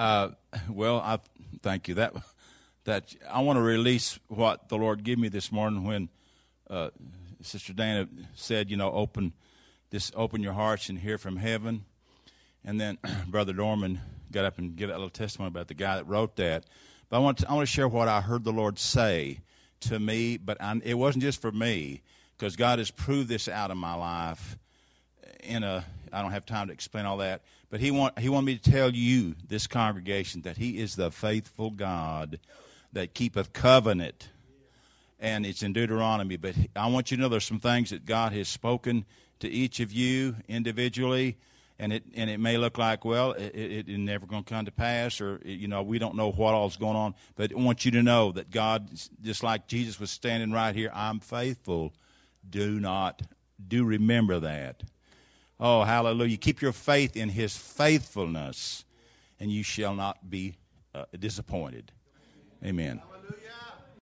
Uh, well, I thank you. That that I want to release what the Lord gave me this morning when uh, Sister Dana said, you know, open this, open your hearts and hear from heaven. And then Brother Dorman got up and gave a little testimony about the guy that wrote that. But I want to, I want to share what I heard the Lord say to me. But I, it wasn't just for me because God has proved this out in my life. In a, I don't have time to explain all that. But He want He wanted me to tell you, this congregation, that He is the faithful God that keepeth covenant. And it's in Deuteronomy. But I want you to know there's some things that God has spoken to each of you individually and it and it may look like well it, it, it never going to come to pass or you know we don't know what all's going on but i want you to know that god just like jesus was standing right here i'm faithful do not do remember that oh hallelujah. Keep your faith in his faithfulness and you shall not be uh, disappointed. Amen. Hallelujah.